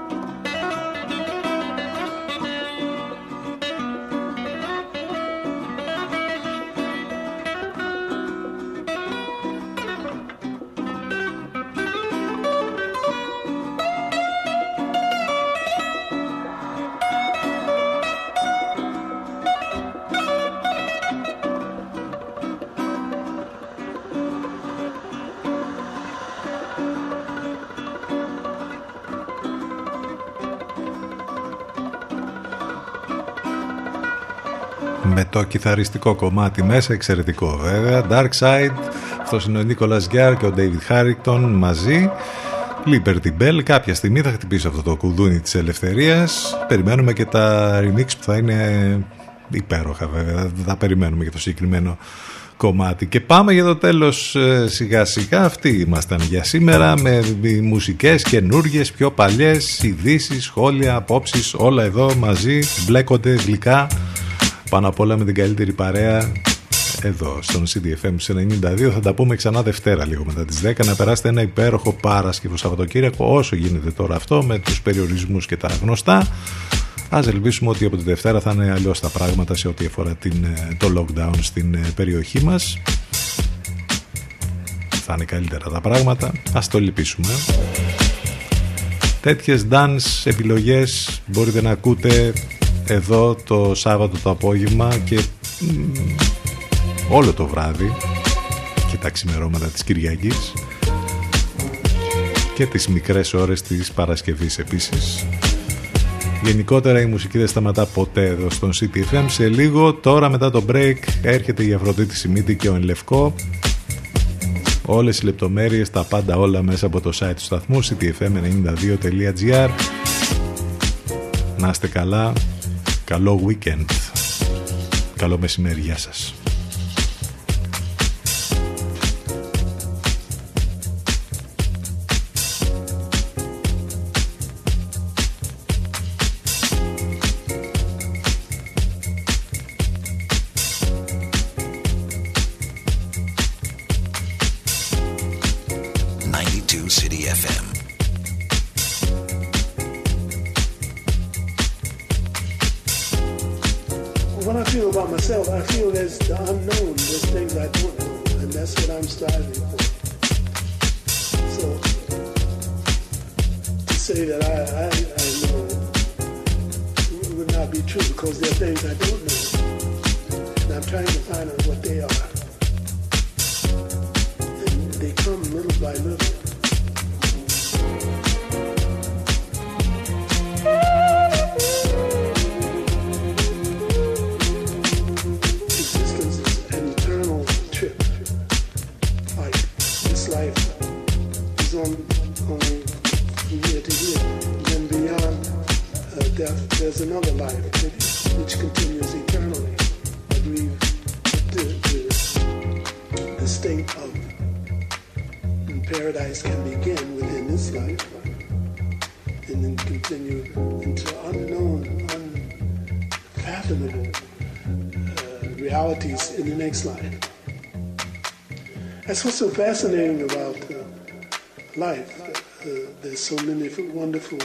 Το κιθαριστικό κομμάτι μέσα, εξαιρετικό βέβαια. Dark Side, αυτός είναι ο Νίκολας Γκιάρ και ο David Harrington μαζί. Liberty Bell, κάποια στιγμή θα χτυπήσει αυτό το κουδούνι της ελευθερίας. Περιμένουμε και τα remix που θα είναι υπέροχα βέβαια, δεν θα περιμένουμε για το συγκεκριμένο κομμάτι. Και πάμε για το τέλος ε, σιγά σιγά, αυτοί ήμασταν για σήμερα με μουσικές καινούργιες, πιο παλιές, ειδήσεις, σχόλια, απόψεις, όλα εδώ μαζί μπλέκονται γλυκά πάνω απ' όλα με την καλύτερη παρέα εδώ στον CDFM 92 θα τα πούμε ξανά Δευτέρα λίγο μετά τις 10 να περάσετε ένα υπέροχο Παρασκευό Σαββατοκύριακο όσο γίνεται τώρα αυτό με τους περιορισμούς και τα γνωστά. Ας ελπίσουμε ότι από τη Δευτέρα θα είναι αλλιώς τα πράγματα σε ό,τι αφορά την, ε, το lockdown στην ε, περιοχή μας. Θα είναι καλύτερα τα πράγματα. Ας το ελπίσουμε τέτοιες dance επιλογές μπορείτε να ακούτε εδώ το Σάββατο το απόγευμα και όλο το βράδυ και τα ξημερώματα της Κυριακής και τις μικρές ώρες της Παρασκευής επίσης. Γενικότερα η μουσική δεν σταματά ποτέ εδώ στον CTFM. Σε λίγο, τώρα μετά το break, έρχεται η Αφροδίτη Σιμίτη και ο Ενλευκό. Όλες οι λεπτομέρειες, τα πάντα όλα μέσα από το site του σταθμού ctfm92.gr Να είστε καλά, καλό weekend, καλό μεσημέρι, γεια σας. On here to. And then beyond uh, death, there's another life which continues eternally. I believe the, the, the state of paradise can begin within this life and then continue into unknown, unfathomable uh, realities in the next life. That's what's so fascinating about uh, life. Uh, there's so many wonderful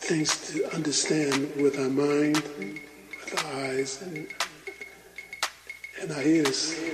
things to understand with our mind, with our eyes, and, and our ears.